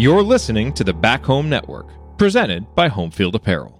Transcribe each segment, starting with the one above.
You're listening to the Back Home Network, presented by Homefield Apparel.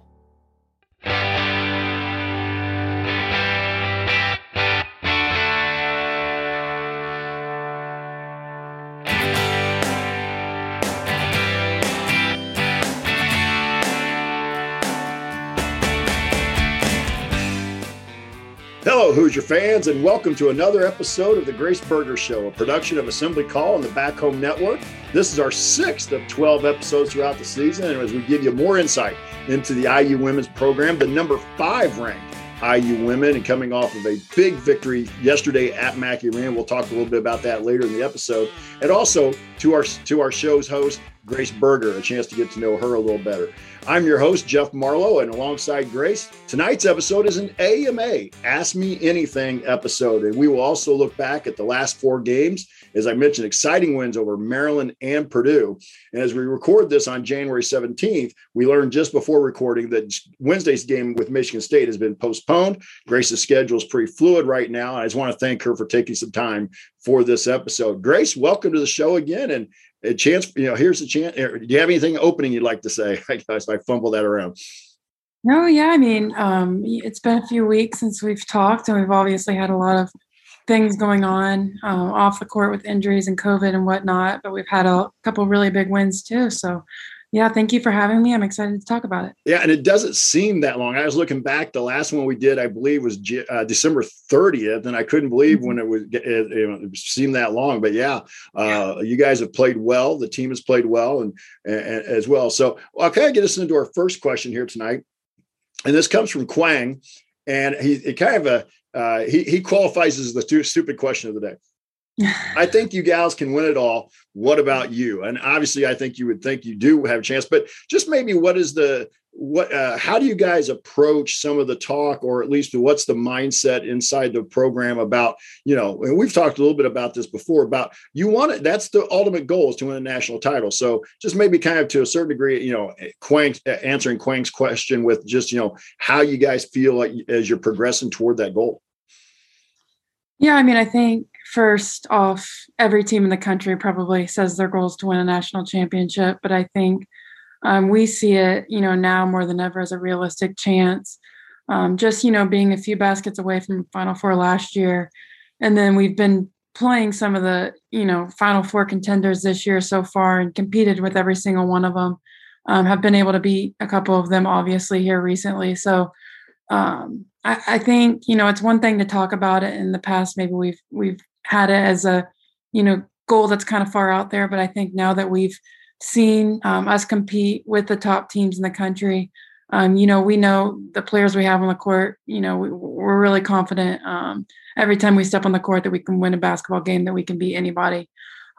Hello, Hoosier fans, and welcome to another episode of the Grace Berger Show, a production of Assembly Call and the Back Home Network. This is our sixth of 12 episodes throughout the season, and as we give you more insight into the IU women's program, the number five ranked IU women, and coming off of a big victory yesterday at Mackey Arena. We'll talk a little bit about that later in the episode, and also to our to our show's host, Grace Berger, a chance to get to know her a little better. I'm your host, Jeff Marlow, and alongside Grace, tonight's episode is an AMA Ask Me Anything episode. And we will also look back at the last four games. As I mentioned, exciting wins over Maryland and Purdue. And as we record this on January 17th, we learned just before recording that Wednesday's game with Michigan State has been postponed. Grace's schedule is pretty fluid right now. I just want to thank her for taking some time for this episode. Grace, welcome to the show again. And a chance, you know, here's a chance. Do you have anything opening you'd like to say? I guess I fumble that around. No, yeah. I mean, um, it's been a few weeks since we've talked, and we've obviously had a lot of things going on uh, off the court with injuries and COVID and whatnot. But we've had a couple really big wins too. So yeah, thank you for having me. I'm excited to talk about it. Yeah, and it doesn't seem that long. I was looking back. The last one we did, I believe, was uh, December 30th, and I couldn't believe mm-hmm. when it was it, it, seemed that long. But yeah, uh, you guys have played well. The team has played well, and, and as well. So I'll kind of get us into our first question here tonight, and this comes from Quang, and he, he kind of a uh, he he qualifies as the stupid question of the day. I think you gals can win it all. What about you? And obviously, I think you would think you do have a chance, but just maybe what is the what uh, how do you guys approach some of the talk or at least what's the mindset inside the program about you know and we've talked a little bit about this before about you want it that's the ultimate goal is to win a national title so just maybe kind of to a certain degree you know Quang, answering quang's question with just you know how you guys feel like as you're progressing toward that goal yeah i mean i think first off, every team in the country probably says their goal is to win a national championship, but I think um, we see it, you know, now more than ever as a realistic chance. Um, just you know, being a few baskets away from Final Four last year, and then we've been playing some of the you know Final Four contenders this year so far, and competed with every single one of them. Um, have been able to beat a couple of them, obviously here recently. So um, I, I, think you know it's one thing to talk about it in the past. Maybe we've we've had it as a you know goal that's kind of far out there but i think now that we've seen um, us compete with the top teams in the country um, you know we know the players we have on the court you know we, are really confident um, every time we step on the court that we can win a basketball game that we can beat anybody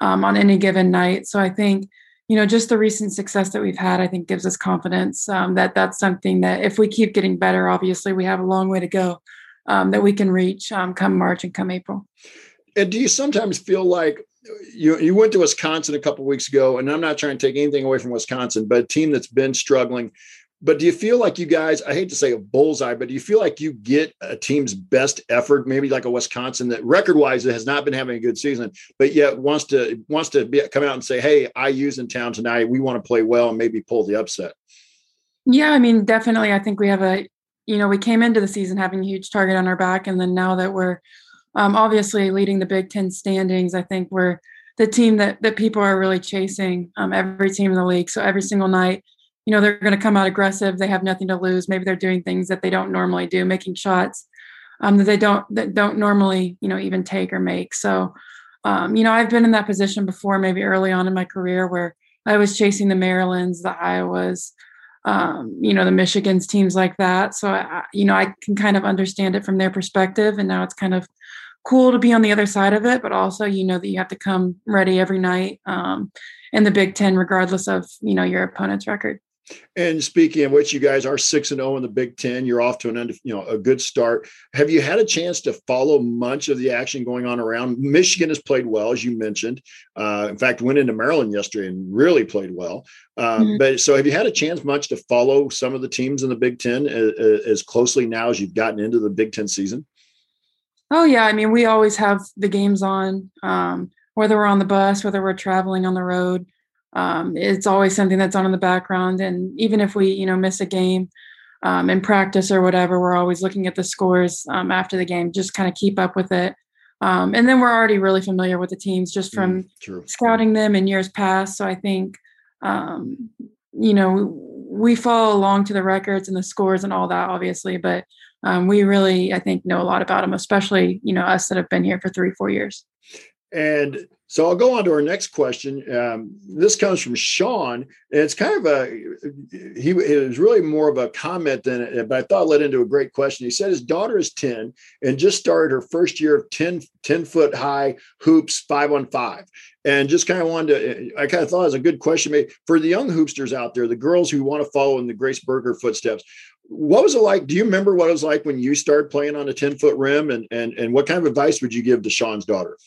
um, on any given night so i think you know just the recent success that we've had i think gives us confidence um, that that's something that if we keep getting better obviously we have a long way to go um, that we can reach come march and come april and do you sometimes feel like you you went to Wisconsin a couple weeks ago, and I'm not trying to take anything away from Wisconsin, but a team that's been struggling. But do you feel like you guys, I hate to say a bullseye, but do you feel like you get a team's best effort, maybe like a Wisconsin that record wise has not been having a good season, but yet wants to wants to be, come out and say, Hey, IU's in town tonight. We want to play well and maybe pull the upset. Yeah, I mean, definitely. I think we have a, you know, we came into the season having a huge target on our back. And then now that we're um, obviously leading the Big Ten standings. I think we're the team that that people are really chasing. Um, every team in the league. So every single night, you know, they're going to come out aggressive. They have nothing to lose. Maybe they're doing things that they don't normally do, making shots um, that they don't that don't normally, you know, even take or make. So, um, you know, I've been in that position before, maybe early on in my career, where I was chasing the Marylands, the Iowas, um, you know, the Michigans, teams like that. So, I, you know, I can kind of understand it from their perspective. And now it's kind of cool to be on the other side of it, but also you know that you have to come ready every night um, in the Big Ten, regardless of you know your opponent's record. And speaking of which, you guys are six and zero oh in the Big Ten. You're off to an end, you know, a good start. Have you had a chance to follow much of the action going on around? Michigan has played well, as you mentioned. Uh, in fact, went into Maryland yesterday and really played well. Uh, mm-hmm. But so, have you had a chance much to follow some of the teams in the Big Ten as, uh, uh, as closely now as you've gotten into the Big Ten season? Oh yeah, I mean we always have the games on, um, whether we're on the bus, whether we're traveling on the road. Um, it's always something that's on in the background. And even if we, you know, miss a game um, in practice or whatever, we're always looking at the scores um, after the game, just kind of keep up with it. Um, and then we're already really familiar with the teams just from mm, scouting them in years past. So I think, um, you know, we follow along to the records and the scores and all that, obviously, but um, we really, I think, know a lot about them, especially, you know, us that have been here for three, four years. And so I'll go on to our next question. Um, this comes from Sean, and it's kind of a he it was really more of a comment than but I thought led into a great question. He said his daughter is 10 and just started her first year of 10, 10 foot high hoops five on five. And just kind of wanted to, I kind of thought it was a good question maybe, for the young hoopsters out there, the girls who want to follow in the Grace Berger footsteps what was it like? Do you remember what it was like when you started playing on a 10 foot rim and, and, and what kind of advice would you give to Sean's daughter?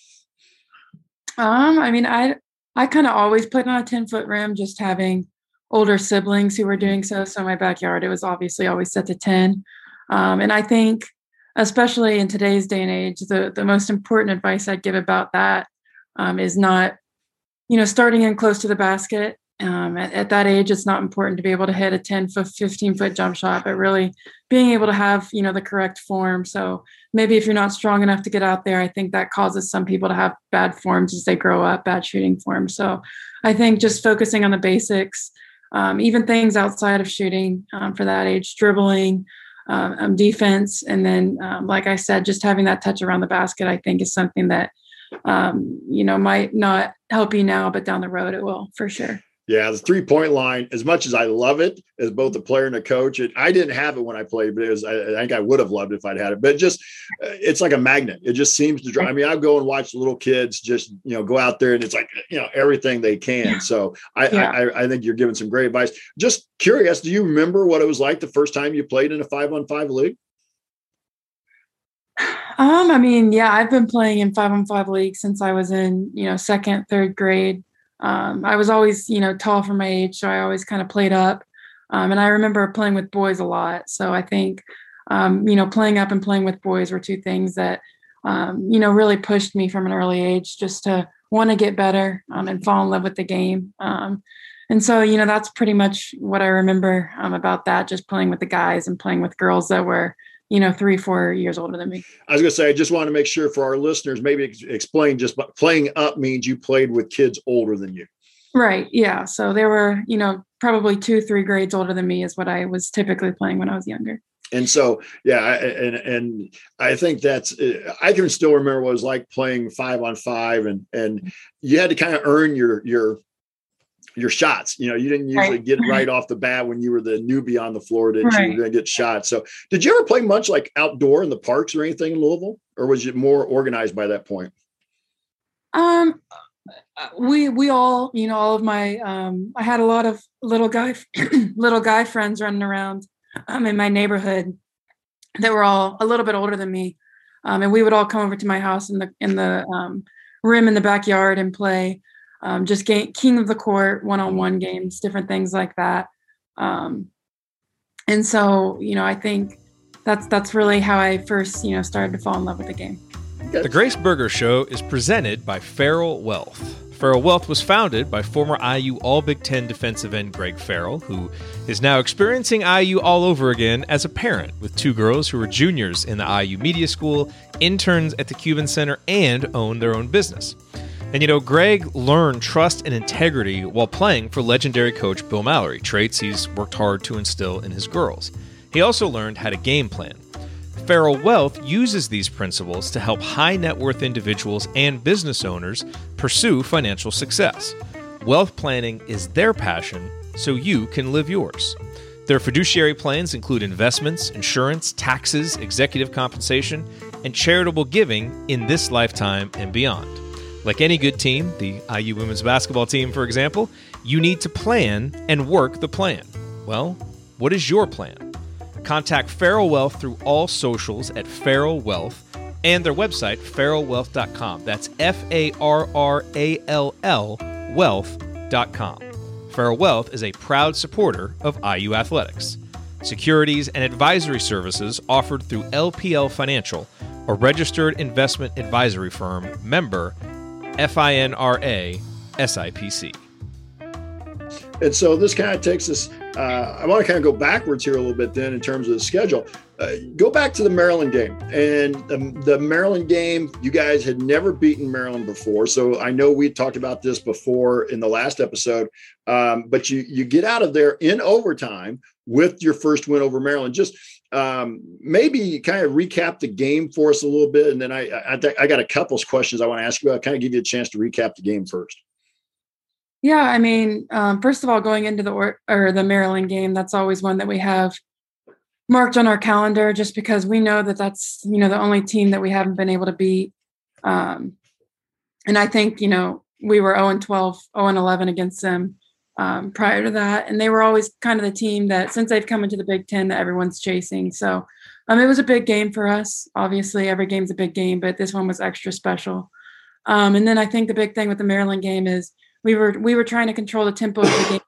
Um, I mean, I I kind of always played on a 10 foot rim, just having older siblings who were doing so. So in my backyard, it was obviously always set to 10. Um, and I think, especially in today's day and age, the, the most important advice I'd give about that um, is not, you know, starting in close to the basket um, at, at, that age, it's not important to be able to hit a 10 foot, 15 foot jump shot, but really being able to have, you know, the correct form. So maybe if you're not strong enough to get out there, I think that causes some people to have bad forms as they grow up, bad shooting forms. So I think just focusing on the basics, um, even things outside of shooting um, for that age, dribbling, uh, um, defense, and then, um, like I said, just having that touch around the basket, I think is something that, um, you know, might not help you now, but down the road it will for sure. Yeah, the three point line, as much as I love it as both a player and a coach, it, I didn't have it when I played, but it was, I, I, think I would have loved it if I'd had it. But just, uh, it's like a magnet. It just seems to drive. I mean, I go and watch little kids just, you know, go out there and it's like, you know, everything they can. So I, yeah. I, I think you're giving some great advice. Just curious, do you remember what it was like the first time you played in a five on five league? Um, I mean, yeah, I've been playing in five on five league since I was in, you know, second, third grade um, I was always, you know, tall for my age, so I always kind of played up. Um, and I remember playing with boys a lot. So I think, um, you know, playing up and playing with boys were two things that, um, you know, really pushed me from an early age just to want to get better um, and fall in love with the game. Um, and so, you know, that's pretty much what I remember about that, just playing with the guys and playing with girls that were, you know, three, four years older than me. I was going to say, I just want to make sure for our listeners, maybe explain just playing up means you played with kids older than you. Right. Yeah. So they were, you know, probably two, three grades older than me is what I was typically playing when I was younger. And so, yeah, and and I think that's eh, I can still remember what it was like playing five on five, and and mm-hmm. you had to kind of earn your your your shots. You know, you didn't usually right. get right off the bat when you were the newbie on the floor that right. you were going to get shots. So, did you ever play much like outdoor in the parks or anything in Louisville, or was it more organized by that point? Um, we we all, you know, all of my um, I had a lot of little guy little guy friends running around um, in my neighborhood that were all a little bit older than me, um, and we would all come over to my house in the in the um, rim in the backyard and play um, just game, king of the court, one on one games, different things like that. Um, and so, you know, I think that's that's really how I first, you know, started to fall in love with the game. The Grace Berger Show is presented by Farrall Wealth. Farrall Wealth was founded by former IU All Big Ten defensive end Greg Farrall, who is now experiencing IU all over again as a parent with two girls who are juniors in the IU Media School, interns at the Cuban Center, and own their own business. And you know, Greg learned trust and integrity while playing for legendary coach Bill Mallory, traits he's worked hard to instill in his girls. He also learned how to game plan. Farrall Wealth uses these principles to help high net worth individuals and business owners pursue financial success. Wealth planning is their passion, so you can live yours. Their fiduciary plans include investments, insurance, taxes, executive compensation, and charitable giving in this lifetime and beyond. Like any good team, the IU women's basketball team, for example, you need to plan and work the plan. Well, what is your plan? Contact Farrall Wealth through all socials at Farrall Wealth and their website, farrallwealth.com. That's F A R R A L L wealth.com. Farrall Wealth is a proud supporter of IU Athletics. Securities and advisory services offered through LPL Financial, a registered investment advisory firm member FINRA SIPC. And so this kind of takes us, uh, I want to kind of go backwards here a little bit then in terms of the schedule. Uh, go back to the Maryland game. And the, the, Maryland game, you guys had never beaten Maryland before. So I know we talked about this before in the last episode, um, but you, you get out of there in overtime with your first win over Maryland. Just um, maybe kind of recap the game for us a little bit. And then I, I, I got a couple of questions I want to ask you. I'll kind of give you a chance to recap the game first. Yeah, I mean, um, first of all, going into the or, or the Maryland game, that's always one that we have marked on our calendar, just because we know that that's you know the only team that we haven't been able to beat. Um, and I think you know we were 0 and 12, 0 and 11 against them um, prior to that, and they were always kind of the team that since they've come into the Big Ten that everyone's chasing. So um, it was a big game for us. Obviously, every game's a big game, but this one was extra special. Um, and then I think the big thing with the Maryland game is we were we were trying to control the tempo of the game.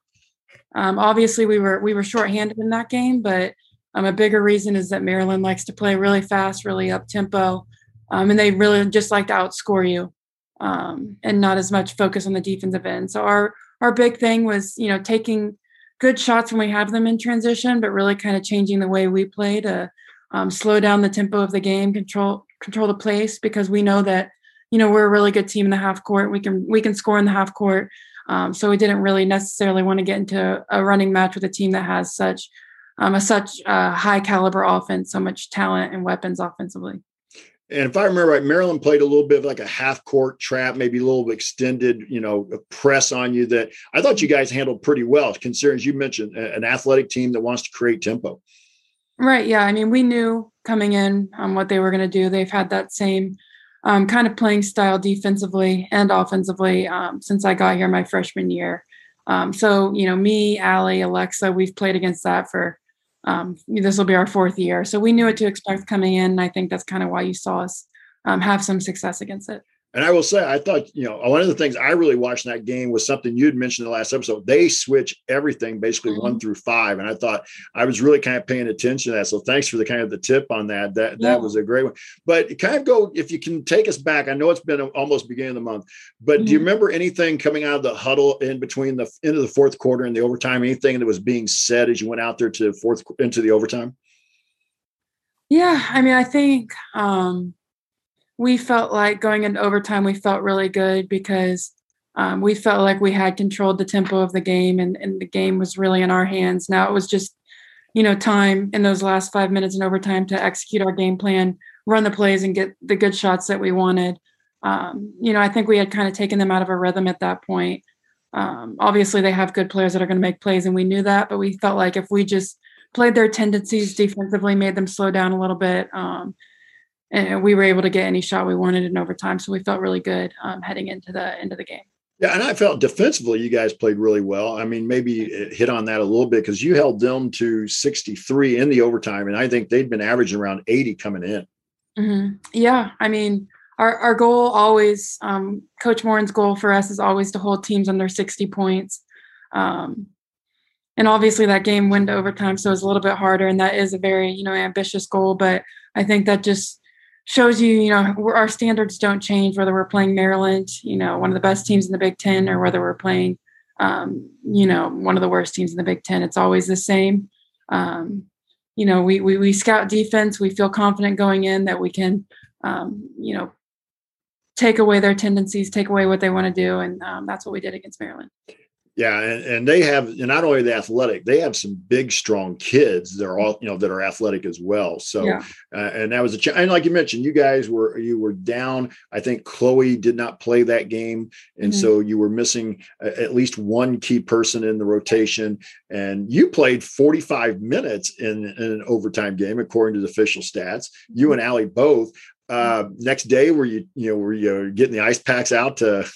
Um, obviously, we were we were shorthanded in that game, but um, a bigger reason is that Maryland likes to play really fast, really up tempo, um, and they really just like to outscore you, um, and not as much focus on the defensive end. So our our big thing was you know taking good shots when we have them in transition, but really kind of changing the way we play to um, slow down the tempo of the game, control control the place, because we know that you know we're a really good team in the half court. We can we can score in the half court. Um, so we didn't really necessarily want to get into a running match with a team that has such um, a such uh, high caliber offense, so much talent and weapons offensively. And if I remember right, Maryland played a little bit of like a half court trap, maybe a little extended, you know, press on you that I thought you guys handled pretty well, considering as you mentioned, an athletic team that wants to create tempo. Right. Yeah. I mean, we knew coming in um, what they were going to do. They've had that same um, kind of playing style defensively and offensively um, since I got here my freshman year. Um, so, you know, me, Ali, Aleksa, we've played against that for um, this will be our fourth year. So we knew what to expect coming in. And I think that's kind of why you saw us um, have some success against it. And I will say, I thought, you know, one of the things I really watched in that game was something you'd mentioned in the last episode. They switch everything basically mm-hmm. one through five. And I thought I was really kind of paying attention to that. So thanks for the kind of the tip on that. That yeah. that was a great one. But kind of go, if you can take us back, I know it's been almost beginning of the month, but mm-hmm. do you mm-hmm. remember anything coming out of the huddle in between the end of the fourth quarter and the overtime? Anything that was being said as you went out there to fourth into the overtime? Yeah. I mean, I think um we felt like going into overtime, we felt really good because um, we felt like we had controlled the tempo of the game and, and the game was really in our hands. Now it was just, you know, time in those last five minutes in overtime to execute our game plan, run the plays, and get the good shots that we wanted. Um, you know, I think we had kind of taken them out of a rhythm at that point. Um, obviously, they have good players that are going to make plays, and we knew that, but we felt like if we just played their tendencies defensively, made them slow down a little bit, um, and we were able to get any shot we wanted in overtime. So we felt really good um, heading into the end of the game. Yeah, and I felt defensively, you guys played really well. I mean, maybe hit on that a little bit because you held them to 63 in the overtime, and I think they'd been averaging around 80 coming in. Mm-hmm. Yeah, I mean, our our goal always, um, Coach Moren's goal for us is always to hold teams under 60 points. Um, and obviously, that game went to overtime, so it was a little bit harder, and that is a very you know ambitious goal. But I think that just shows you, you know, our standards don't change whether we're playing Maryland, you know, one of the best teams in the Big Ten, or whether we're playing, um, you know, one of the worst teams in the Big Ten. It's always the same. Um, you know, we, we we scout defense. We feel confident going in that we can, um, you know, take away their tendencies, take away what they want to do, and um, that's what we did against Maryland. Yeah, and, and they have and not only the athletic, they have some big, strong kids that are all you know that are athletic as well. So, yeah. uh, and that was a ch- and like you mentioned, you guys were you were down. I think Chloe did not play that game, and mm-hmm. so you were missing at least one key person in the rotation. And you played 45 minutes in, in an overtime game, according to the official stats. You mm-hmm. and Ali both. Uh, next day, were you you know were you getting the ice packs out to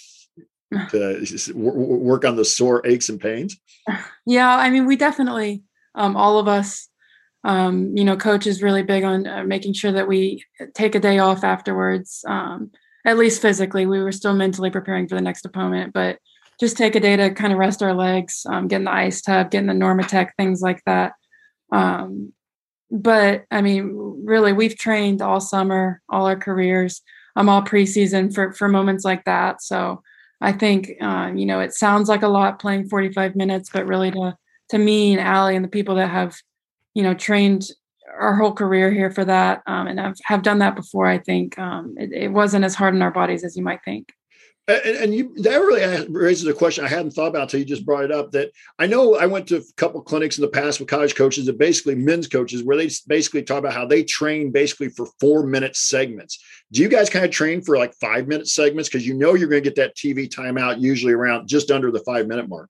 to work on the sore aches and pains? Yeah, I mean, we definitely, um, all of us, um, you know, coach is really big on uh, making sure that we take a day off afterwards, um, at least physically. We were still mentally preparing for the next opponent, but just take a day to kind of rest our legs, um, get in the ice tub, get in the Normatec, things like that. Um, but I mean, really, we've trained all summer, all our careers, I'm all preseason for for moments like that. So I think uh, you know it sounds like a lot playing 45 minutes, but really to to me and Ali and the people that have you know trained our whole career here for that um, and have, have done that before, I think um, it, it wasn't as hard on our bodies as you might think. And, and, you that really raises a question I hadn't thought about until you just brought it up. That I know I went to a couple clinics in the past with college coaches and basically men's coaches where they basically talk about how they train basically for four minute segments. Do you guys kind of train for like five minute segments because you know you're going to get that TV timeout usually around just under the five minute mark?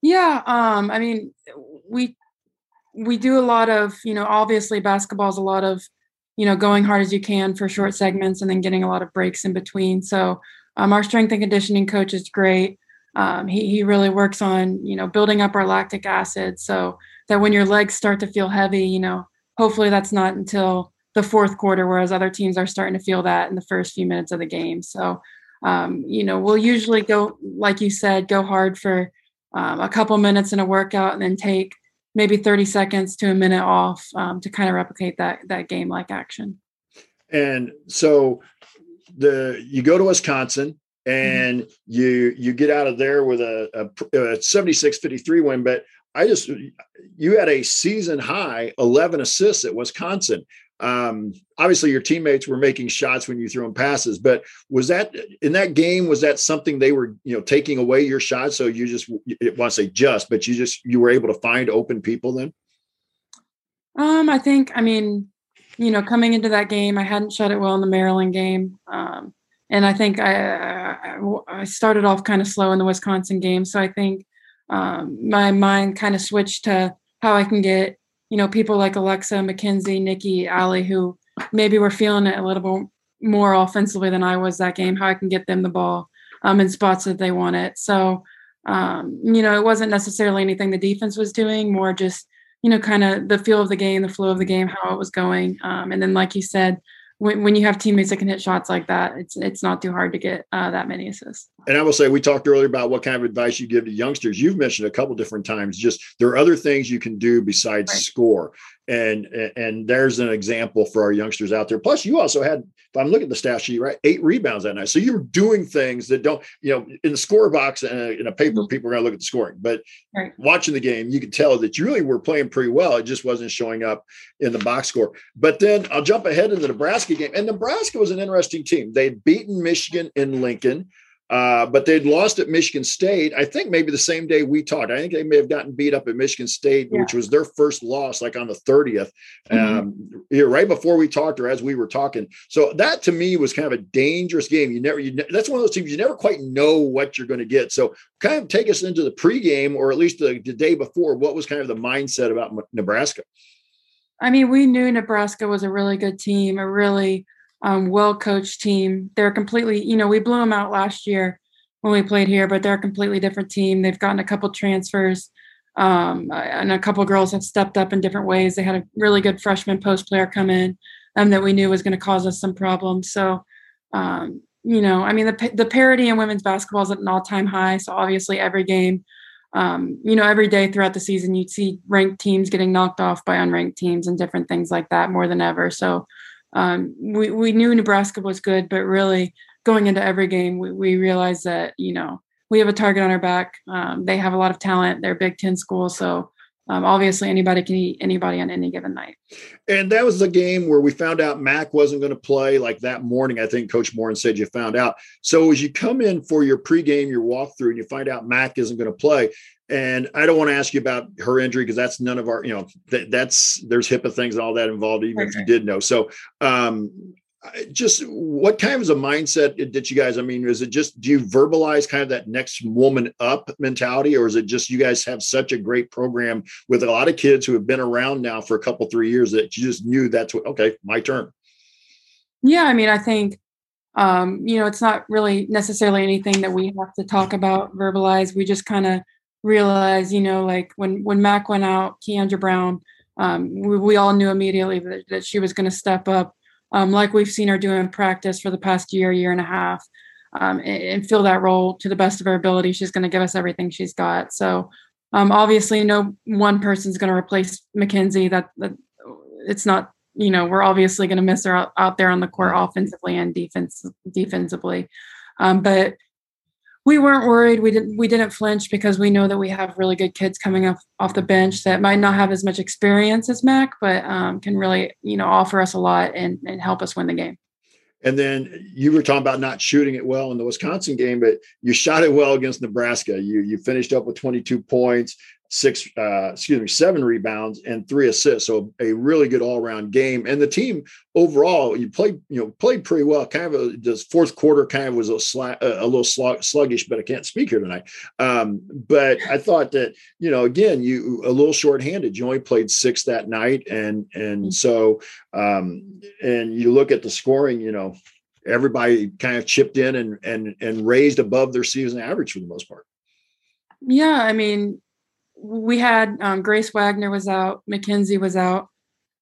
Yeah, um, I mean, we we do a lot of you know obviously basketball is a lot of you know going hard as you can for short segments and then getting a lot of breaks in between. So um, our strength and conditioning coach is great. Um, he, he really works on you know building up our lactic acid so that when your legs start to feel heavy you know hopefully that's not until the fourth quarter whereas other teams are starting to feel that in the first few minutes of the game. So um, you know we'll usually go like you said go hard for um, a couple minutes in a workout and then take maybe 30 seconds to a minute off um, to kind of replicate that that game like action. And so the you go to Wisconsin and mm-hmm. you you get out of there with a, a, a 76-53 win, but I just you had a season high 11 assists at Wisconsin um, obviously your teammates were making shots when you threw them passes, but was that in that game? Was that something they were, you know, taking away your shots? So you just want to say just, but you just you were able to find open people then. Um, I think, I mean, you know, coming into that game, I hadn't shot it well in the Maryland game, um, and I think I, I, I started off kind of slow in the Wisconsin game, so I think um, my mind kind of switched to how I can get you know, people like Aleksa, Mackenzie, Nikki, Ali, who maybe were feeling it a little more offensively than I was that game, how I can get them the ball um, in spots that they want it. So, um, you know, it wasn't necessarily anything the defense was doing, more just, you know, kind of the feel of the game, the flow of the game, how it was going. Um, and then, like you said, when, when you have teammates that can hit shots like that, it's it's not too hard to get uh, that many assists. And I will say, we talked earlier about what kind of advice you give to youngsters. You've mentioned a couple different times. Just there are other things you can do besides right. score, and and there's an example for our youngsters out there. Plus, you also had, if I'm looking at the stat sheet, right, eight rebounds that night. So you're doing things that don't, you know, in the score box and uh, in a paper, mm-hmm. people are going to look at the scoring. But right. watching the game, you could tell that you really were playing pretty well. It just wasn't showing up in the box score. But then I'll jump ahead in the Nebraska game, and Nebraska was an interesting team. They'd beaten Michigan in Lincoln. Uh, but they'd lost at Michigan State. I think maybe the same day we talked. I think they may have gotten beat up at Michigan State, yeah. which was their first loss, like on the 30th, mm-hmm. um, right before we talked or as we were talking. So that to me was kind of a dangerous game. You never, you ne- that's one of those teams you never quite know what you're going to get. So kind of take us into the pregame or at least the, the day before. What was kind of the mindset about Nebraska? I mean, we knew Nebraska was a really good team, a really um, well coached team. They're completely, you know, we blew them out last year when we played here, but they're a completely different team. They've gotten a couple transfers, um, and a couple girls have stepped up in different ways. They had a really good freshman post player come in um, that we knew was going to cause us some problems. So, um, you know, I mean, the the parity in women's basketball is at an all time high. So obviously, every game. Um, you know, every day throughout the season, you'd see ranked teams getting knocked off by unranked teams and different things like that more than ever. So, um, we, we knew Nebraska was good, but really going into every game, we, we realized that, you know, we have a target on our back. Um, they have a lot of talent. They're Big Ten school. So um, obviously anybody can eat anybody on any given night. And that was the game where we found out Mac wasn't going to play like that morning. I think Coach Moren said you found out. So as you come in for your pregame, your walkthrough, and you find out Mac isn't going to play, and I don't want to ask you about her injury because that's none of our, you know, that, that's there's HIPAA things and all that involved, even okay. if you did know. So, um, just what kind of a mindset did you guys? I mean, is it just do you verbalize kind of that next woman up mentality, or is it just you guys have such a great program with a lot of kids who have been around now for a couple three years that you just knew that's what okay, my turn. Yeah, I mean, I think um, you know it's not really necessarily anything that we have to talk about, verbalize. We just kind of realize, you know, like when when Mac went out, Kiandra Browne, um, we, we, all knew immediately that, that she was going to step up, um, like we've seen her do in practice for the past year, year and a half, um, and, and, fill that role to the best of her ability. She's going to give us everything she's got. So, um, obviously, no one person's going to replace Mackenzie. That, that it's not. You know, we're obviously going to miss her out, out there on the court offensively and defense defensively. Um, but we weren't worried. We didn't we didn't flinch because we know that we have really good kids coming off off the bench that might not have as much experience as Mac, but um, can really you know offer us a lot and, and help us win the game. And then you were talking about not shooting it well in the Wisconsin game, but you shot it well against Nebraska. You you finished up with 22 points six, uh, excuse me, seven rebounds and three assists. So a really good all around game. And the team overall, you played, you know, played pretty well. Kind of a, the fourth quarter kind of was a, a little sluggish, but I can't speak here tonight. Um, but I thought that, you know, again, you a little shorthanded. You only played six that night, and and mm-hmm. so um, and you look at the scoring, you know. Everybody kind of chipped in and and and raised above their season average for the most part. Yeah, I mean, we had um, Grace Wagner was out, Mackenzie was out.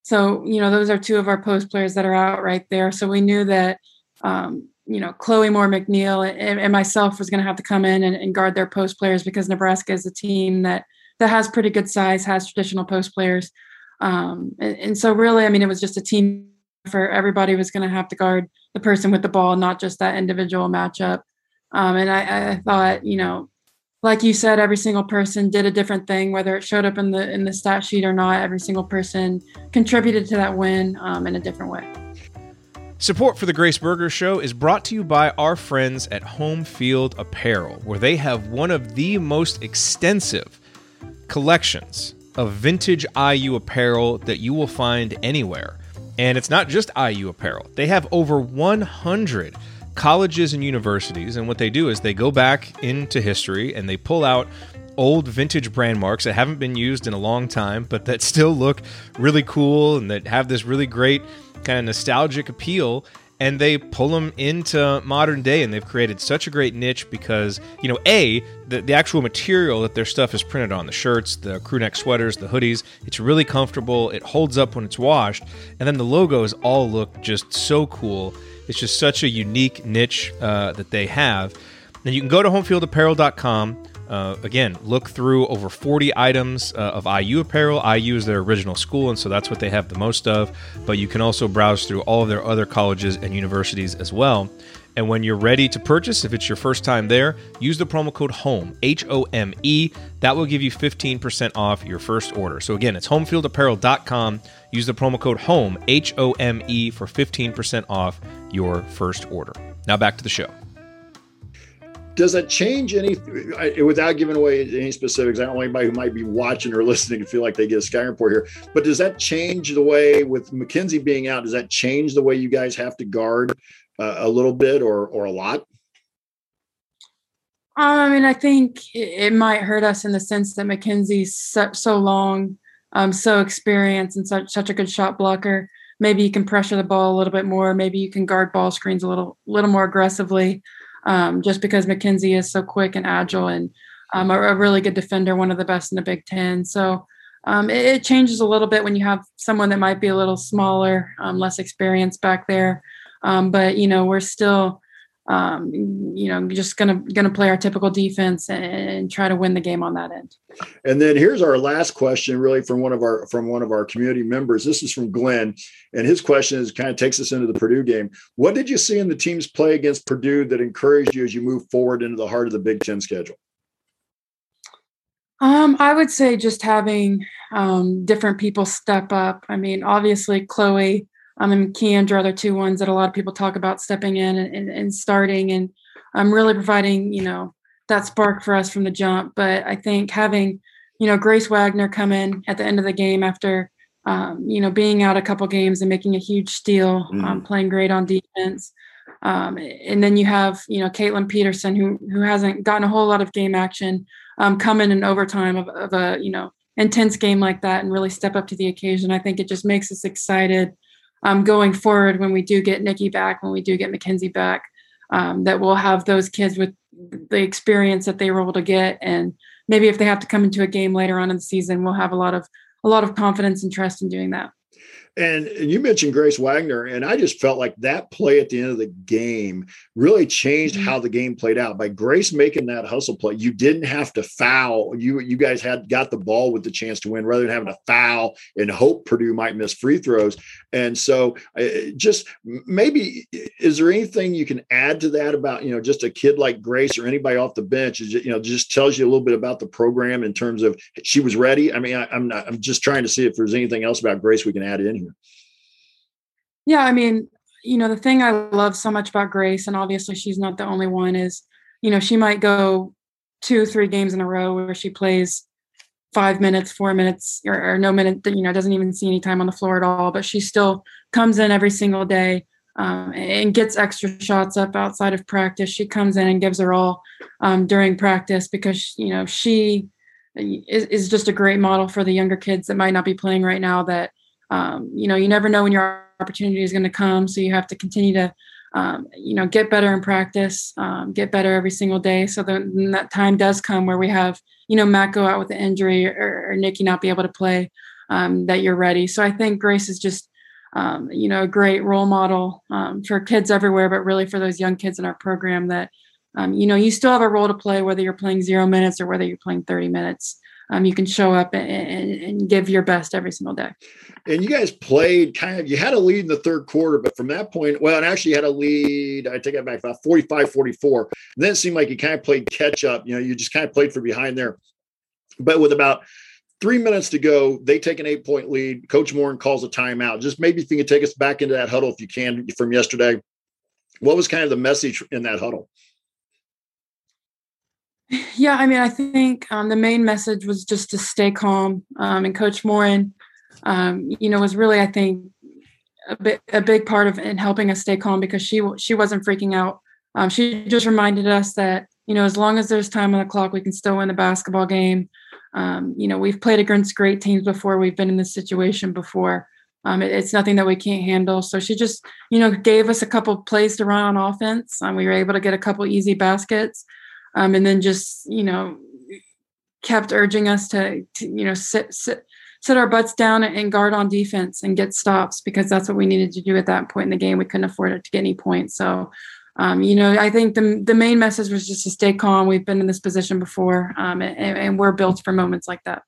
So, you know, those are two of our post players that are out right there. So we knew that, um, you know, Chloe Moore McNeil and, and myself was going to have to come in and, and, guard their post players because Nebraska is a team that that has pretty good size, has traditional post players. Um, and, and so really, I mean, it was just a team for everybody was going to have to guard the person with the ball, not just that individual matchup. Um, and I, I, thought, you know, like you said, every single person did a different thing, whether it showed up in the in the stat sheet or not. Every single person contributed to that win um, in a different way. Support for the Grace Berger Show is brought to you by our friends at Home Field Apparel, where they have one of the most extensive collections of vintage IU apparel that you will find anywhere. And it's not just IU apparel, they have over 100 colleges and universities, and what they do is they go back into history and they pull out old vintage brand marks that haven't been used in a long time, but that still look really cool and that have this really great kind of nostalgic appeal. And they pull them into modern day, and they've created such a great niche because, you know, A, the, the actual material that their stuff is printed on the shirts, the crew neck sweaters, the hoodies, it's really comfortable. It holds up when it's washed. And then the logos all look just so cool it's just such a unique niche uh, that they have. And you can go to homefieldapparel.com. Uh, again, look through over 40 items uh, of IU apparel. IU is their original school, and so that's what they have the most of. But you can also browse through all of their other colleges and universities as well. And when you're ready to purchase, if it's your first time there, use the promo code HOME, H O M E. That will give you 15% off your first order. So again, it's homefieldapparel.com. Use the promo code HOME, H O M E, for 15% off your first order. Now back to the show. Does it change any, without giving away any specifics? I don't want anybody who might be watching or listening to feel like they get a sky report here. But does that change the way, with Mackenzie being out, does that change the way you guys have to guard uh, a little bit or or a lot? I mean, I think it might hurt us in the sense that Mackenzie's so, so long, um, so experienced, and such such a good shot blocker maybe you can pressure the ball a little bit more. Maybe you can guard ball screens a little little more aggressively, um, just because Mackenzie is so quick and agile and um, a, a, really good defender, one of the best in the Big Ten. So um, it, it, changes a little bit when you have someone that might be a little smaller, um, less experienced back there. Um, but you know, we're still um, you know, just gonna gonna play our typical defense and, and, try to win the game on that end. And then here's our last question, really from one of our from one of our community members. This is from Glenn, and his question is kind of takes us into the Purdue game. What did you see in the team's play against Purdue that encouraged you as you move forward into the heart of the Big Ten schedule? Um, I would say just having um, different people step up. I mean, obviously Chloe um, and Kiandra are the two ones that a lot of people talk about stepping in and, and, and starting and I'm um, really providing, you know, that spark for us from the jump. But I think having, you know, Grace Wagner come in at the end of the game after, um, you know, being out a couple games and making a huge steal, mm. um, playing great on defense. Um, and then you have, you know, Kaitlin Peterson, who who hasn't gotten a whole lot of game action, um, come in in overtime of, of a, you know, intense game like that and really step up to the occasion. I think it just makes us excited um, going forward when we do get Nikki back, when we do get Mackenzie back, um, that we'll have those kids with the experience that they were able to get, and maybe if they have to come into a game later on in the season, we'll have a lot of a lot of confidence and trust in doing that. And you mentioned Grace Wagner, and I just felt like that play at the end of the game really changed mm-hmm. how the game played out. By Grace making that hustle play, you didn't have to foul. You you guys had got the ball with the chance to win rather than having to foul and hope Purdue might miss free throws. And so, uh, just maybe is there anything you can add to that about you know just a kid like Grace or anybody off the bench? Is you know just tells you a little bit about the program in terms of she was ready. I mean, I, I'm not. I'm just trying to see if there's anything else about Grace we can add in here. Yeah, I mean, you know, the thing I love so much about Grace, and obviously she's not the only one, is, you know, she might go two, three games in a row where she plays five minutes, four minutes, or, or no minute, you know, doesn't even see any time on the floor at all, but she still comes in every single day um, and gets extra shots up outside of practice. She comes in and gives her all um, during practice because, you know, she is, is just a great model for the younger kids that might not be playing right now that, um, you know, you never know when your opportunity is going to come. So you have to continue to, um, you know, get better in practice, um, get better every single day. So then that time does come where we have, you know, Matt go out with an injury or, or Nikki not be able to play, um, that you're ready. So I think Grace is just, um, you know, a great role model um, for kids everywhere, but really for those young kids in our program that, you know, you still have a role to play, whether you're playing zero minutes or whether you're playing 30 minutes um, you can show up and, and, give your best every single day. And you guys played kind of, you had a lead in the third quarter, but from that point, well, and actually had a lead, I take it back about 45, 44. And then it seemed like you kind of played catch up. You know, you just kind of played for behind there. But with about three minutes to go, they take an eight point lead. Coach Moren calls a timeout. Just maybe if you can take us back into that huddle if you can from yesterday. What was kind of the message in that huddle? Yeah, I mean, I think um, the main message was just to stay calm. Um, and Coach Moren, um, you know, was really, I think, a bit a big part of in helping us stay calm because she she wasn't freaking out. Um, she just reminded us that you know, as long as there's time on the clock, we can still win the basketball game. Um, you know, we've played against great teams before. We've been in this situation before. Um, it, it's nothing that we can't handle. So she just, you know, gave us a couple plays to run on offense. Um, we were able to get a couple easy baskets um, and then just you know kept urging us to, to you know sit sit sit our butts down and guard on defense and get stops because that's what we needed to do at that point in the game. We couldn't afford it to get any points. So, um, you know, I think the the main message was just to stay calm. We've been in this position before, um, and, and, we're built for moments like that.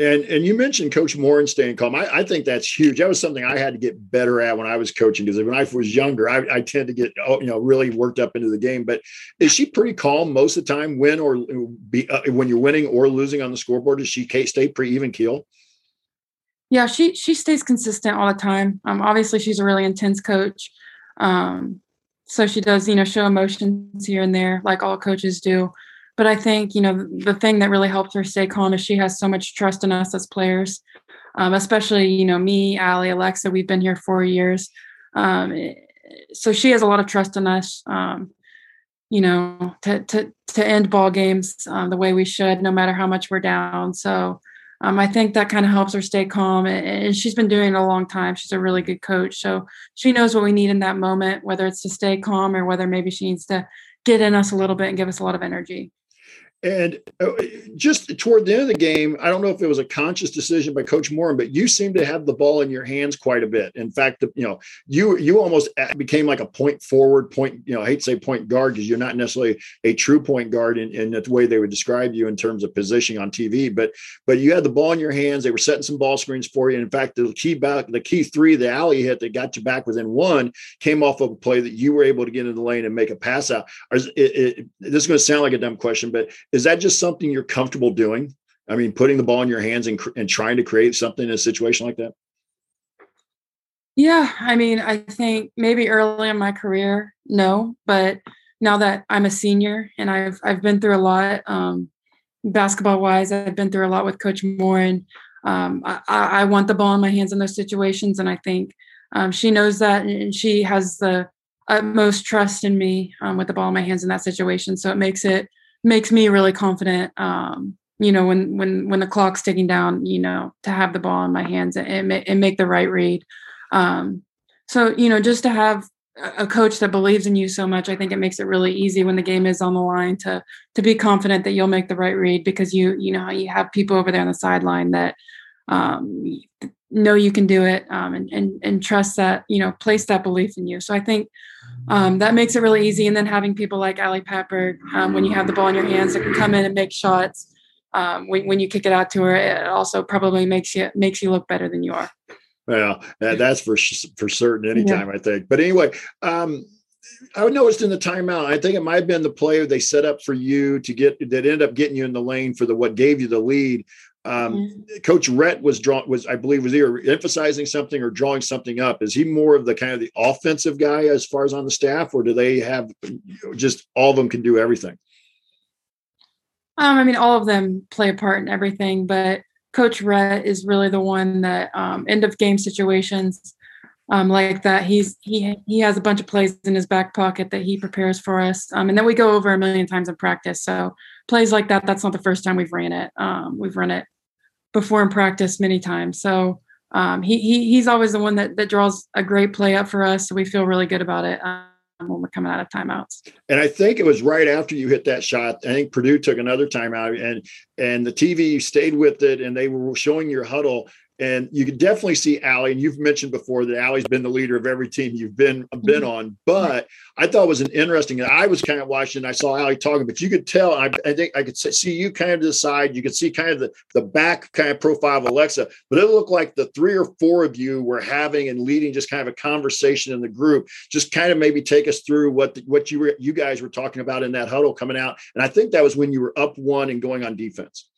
And and you mentioned Coach Moren staying calm. I, I, think that's huge. That was something I had to get better at when I was coaching because when I was younger, I, I, tend to get oh, you know really worked up into the game. But is she pretty calm most of the time, win or be uh, when you're winning or losing on the scoreboard? Does she stay pretty even keel? Yeah, she she stays consistent all the time. Um, obviously she's a really intense coach. Um, so she does you know show emotions here and there like all coaches do but I think you know the thing that really helps her stay calm is she has so much trust in us as players, um, especially you know me, Ali, Aleksa. We've been here four years, um, so she has a lot of trust in us. Um, you know, to to to end ball games um, the way we should, no matter how much we're down. So. Um, I think that kind of helps her stay calm, and she's been doing it a long time. She's a really good coach, so she knows what we need in that moment, whether it's to stay calm or whether maybe she needs to get in us a little bit and give us a lot of energy. And uh, just toward the end of the game, I don't know if it was a conscious decision by Coach Moren, but you seem to have the ball in your hands quite a bit. In fact, you know, you you almost became like a point forward, point. You know, I hate to say point guard because you're not necessarily a true point guard in, in the way they would describe you in terms of positioning on TV. But but you had the ball in your hands. They were setting some ball screens for you. And in fact, the key back, the key three, the alley hit that got you back within one, came off of a play that you were able to get in the lane and make a pass out. It, it, this is going to sound like a dumb question, but is that just something you're comfortable doing? I mean, putting the ball in your hands and, and trying to create something in a situation like that? Yeah, I mean, I think maybe early in my career, no, but now that I'm a senior and I've I've been through a lot, um, basketball wise, I've been through a lot with Coach Moren. Um, I, I, want the ball in my hands in those situations, and I think um, she knows that, and she has the utmost trust in me um, with the ball in my hands in that situation. So it makes it makes me really confident. Um, you know, when when when the clock's ticking down, you know, to have the ball in my hands and, and, make the right read. Um, so you know, just to have a coach that believes in you so much, I think it makes it really easy when the game is on the line to to be confident that you'll make the right read because you you know you have people over there on the sideline that um, know you can do it um, and, and and trust that you know place that belief in you so i think um, that makes it really easy and then having people like ali patberg um, when you have the ball in your hands that can come in and make shots um, when, when you kick it out to her it also probably makes you makes you look better than you are well that's for for certain anytime yeah. i think but anyway um, I noticed in the timeout, I think it might have been the player they set up for you to get that ended up getting you in the lane for the what gave you the lead. Um. Coach Rhet was drawn was I believe was either emphasizing something or drawing something up. Is he more of the kind of the offensive guy as far as on the staff, or do they have just all of them can do everything? Um, I mean, all of them play a part in everything, but Coach Rhet is really the one that um, end of game situations um, like that. He's he he has a bunch of plays in his back pocket that he prepares for us, um, and then we go over a million times in practice. So plays like that, that's not the first time we've ran it. Um, we've run it before in practice many times. So um, he, he he's always the one that that draws a great play up for us. So we feel really good about it um, when we're coming out of timeouts. And I think it was right after you hit that shot. I think Purdue took another timeout, and and the TV stayed with it, and they were showing your huddle. And you can definitely see Ali, and you've mentioned before that Ali's been the leader of every team you've been been mm-hmm. on. But I thought it was an interesting. I was kind of watching. I saw Ali talking, but you could tell. I, I, think I could see you kind of to the side. You could see kind of the the back kind of profile of Aleksa, but it looked like the three or four of you were having and leading just kind of a conversation in the group. Just kind of maybe take us through what the, what you were you guys were talking about in that huddle coming out. And I think that was when you were up one and going on defense.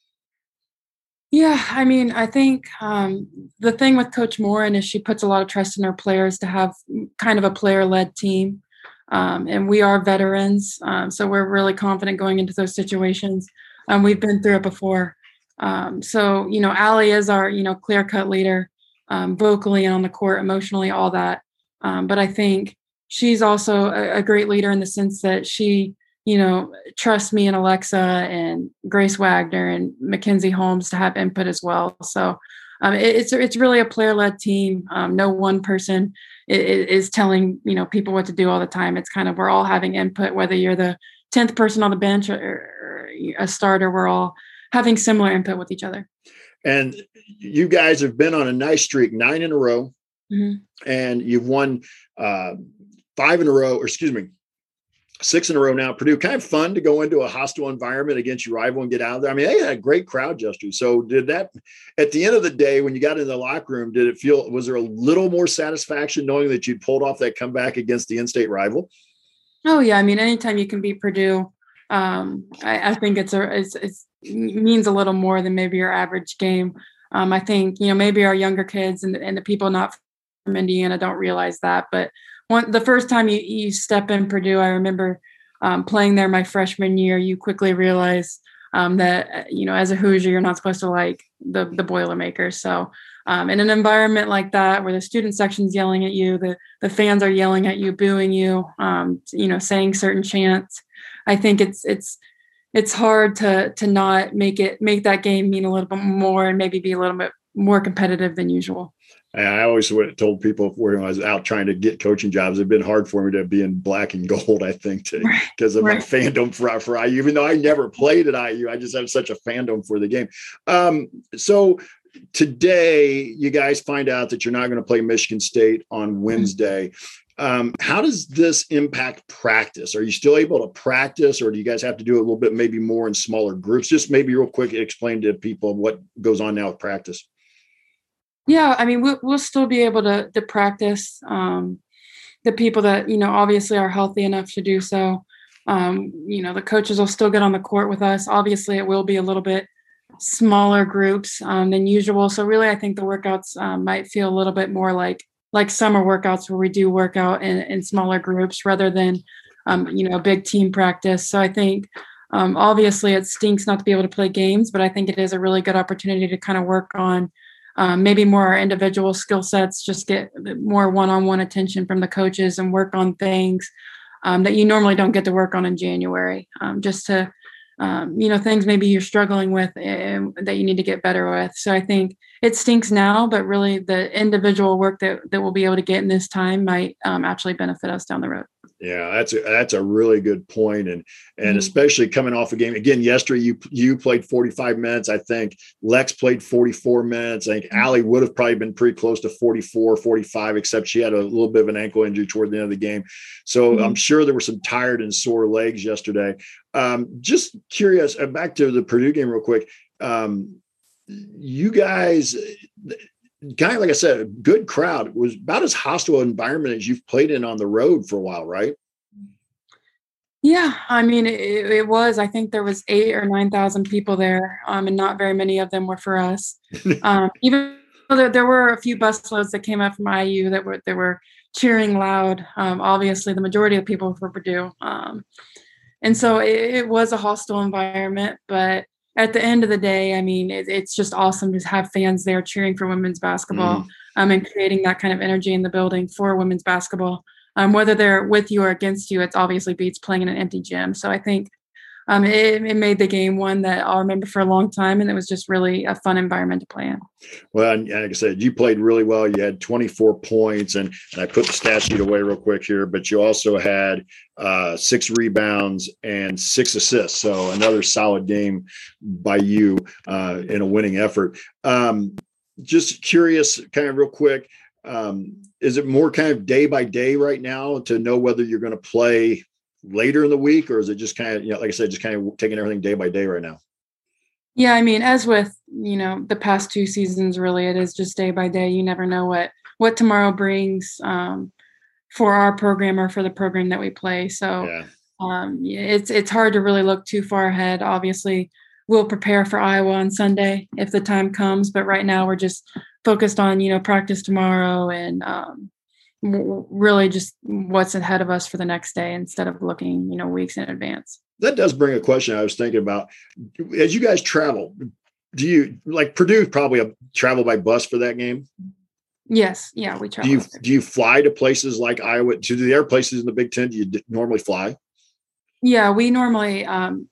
Yeah, I mean, I think um, the thing with Coach Moren is she puts a lot of trust in her players to have kind of a player-led team, um, and we are veterans, um, so we're really confident going into those situations. Um, we've been through it before, um, so you know, Ali is our you know clear-cut leader, um, vocally on the court, emotionally, all that. but I think she's also a, a great leader in the sense that she you know, trust me and Aleksa and Grace Wagner and Mackenzie Holmes to have input as well. So um, it, it's it's really a player led team. Um, no one person is, is, telling you know people what to do all the time. It's kind of we're all having input, whether you're the tenth person on the bench or, or a starter. We're all having similar input with each other. And you guys have been on a nice streak, nine in a row, mm-hmm. and you've won uh, five in a row, or excuse me, six in a row now. Purdue, kind of fun to go into a hostile environment against your rival and get out of there. I mean, they had a great crowd yesterday. So, did that at the end of the day, when you got in the locker room, did it feel was there a little more satisfaction knowing that you'd pulled off that comeback against the in-state rival? Oh yeah, I mean, anytime you can beat Purdue, um, I, I, think it's a it's, it's, it means a little more than maybe your average game. Um, I think you know maybe our younger kids and, and the people not from Indiana don't realize that, but one the first time you, you step in Purdue, I remember um, playing there my freshman year. You quickly realize um, that uh, you know as a Hoosier, you're not supposed to like the the Boilermakers. So um, in an environment like that, where the student section's yelling at you, the the fans are yelling at you, booing you, um, you know, saying certain chants, I think it's it's it's hard to to not make it make that game mean a little bit more and maybe be a little bit more competitive than usual. I always told people when I was out trying to get coaching jobs, it'd been hard for me to be in black and gold, I think, because of right. my fandom for, for IU. Even though I never played at IU, I just have such a fandom for the game. Um, so today, you guys find out that you're not going to play Michigan State on. Wednesday. Um, how does this impact practice? Are you still able to practice, or do you guys have to do a little bit maybe more in smaller groups? Just maybe real quick explain to people what goes on now with practice. Yeah, I mean, we'll, we'll still be able to to practice. Um, the people that you know obviously are healthy enough to do so. Um, you know, the coaches will still get on the court with us. Obviously, it will be a little bit smaller groups um, than usual. So really, I think the workouts um, might feel a little bit more like like summer workouts where we do work out in, in smaller groups rather than um, you know big team practice. So I think um, obviously it stinks not to be able to play games, but I think it is a really good opportunity to kind of work on um, maybe more our individual skill sets, just get more one on one attention from the coaches and work on things um, that you normally don't get to work on in January, um, just to, um, you know, things maybe you're struggling with and that you need to get better with. So I think it stinks now, but really the individual work that, that we'll be able to get in this time might um, actually benefit us down the road. Yeah, that's a, that's a really good point, and and mm-hmm. especially coming off a game again yesterday. You you played 45 minutes. I think Lex played 44 minutes. I think mm-hmm. Ali would have probably been pretty close to 44, 45, except she had a little bit of an ankle injury toward the end of the game. So mm-hmm. I'm sure there were some tired and sore legs yesterday. Um, just curious, uh, back to the Purdue game real quick. Um, you guys kind of like I said, a good crowd. It was about as hostile an environment as you've played in on the road for a while, right? Yeah, I mean, it, it was. I think there was eight or nine thousand people there, um, and not very many of them were for us. um, even though there, there, were a few busloads that came up from IU that were they were cheering loud. Um, obviously, the majority of people were for Purdue, um, and so it, it was a hostile environment, but at the end of the day, I mean, it, it's just awesome to have fans there cheering for women's basketball mm. um, and creating that kind of energy in the building for women's basketball. Um, whether they're with you or against you, it's obviously beats playing in an empty gym. So I think um, it, it, made the game one that I'll remember for a long time, and it was just really a fun environment to play in. Well, and like I said, you played really well. You had 24 points, and, and I put the stat sheet away real quick here, but you also had uh, six rebounds and six assists. So another solid game by you uh, in a winning effort. Um, just curious, kind of real quick. Um, is it more kind of day by day right now to know whether you're going to play later in the week, or is it just kind of, you know, like I said, just kind of taking everything day by day right now? Yeah, I mean, as with you know the past two seasons, really, it is just day by day. You never know what what tomorrow brings um, for our program or for the program that we play. So yeah. um, it's it's hard to really look too far ahead. Obviously, we'll prepare for Iowa on Sunday if the time comes, but right now we're just focused on you know practice tomorrow and um, really just what's ahead of us for the next day instead of looking you know weeks in advance. That does bring a question i was thinking about. As you guys travel do you like purdue probably a, travel by bus for that game? Yes. Yeah we travel do you do you fly to places like iowa to the air places in the big ten? Do you normally fly? Yeah we normally um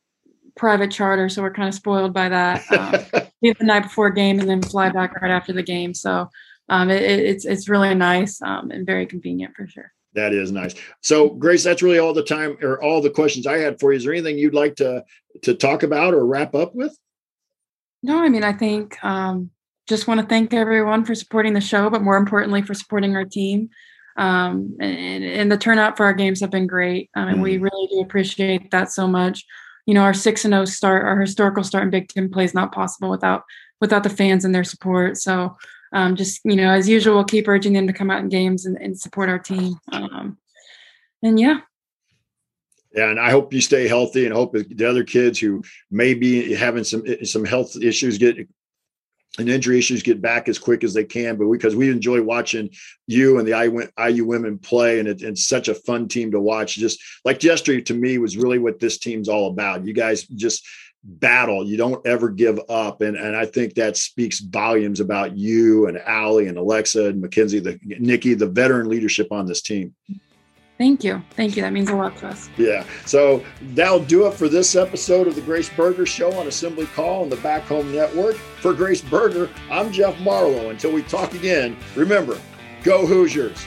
private charter so we're kind of spoiled by that um, the night before game and then fly back right after the game so um, it, it's it's really nice um, and very convenient for sure. That is nice. So, Grace, that's really all the time or all the questions I had for you. Is there anything you'd like to to talk about or wrap up with? No, I mean, I think um, just want to thank everyone for supporting the show, but more importantly, for supporting our team. Um, and, and, the turnout for our games have been great. Um, and mm. we really do appreciate that so much. You know, our six and zero oh start, our historical start in Big Ten play is not possible without without the fans and their support. So um, just you know as usual we'll keep urging them to come out in games and, and support our team um, and yeah yeah, and I hope you stay healthy, and hope the other kids who may be having some some health issues get and injury issues get back as quick as they can. But because we enjoy watching you and the IU women play, and it, it's such a fun team to watch. Just like yesterday, to me, was really what this team's all about. You guys just battle. You don't ever give up. And, and I think that speaks volumes about you and Ali and Aleksa and Mackenzie, the Nikki, the veteran leadership on this team. Thank you. Thank you. That means a lot to us. Yeah. So that'll do it for this episode of the Grace Berger Show on Assembly Call on the Back Home Network. For Grace Berger, I'm Jeff Marlow. Until we talk again, remember, go Hoosiers.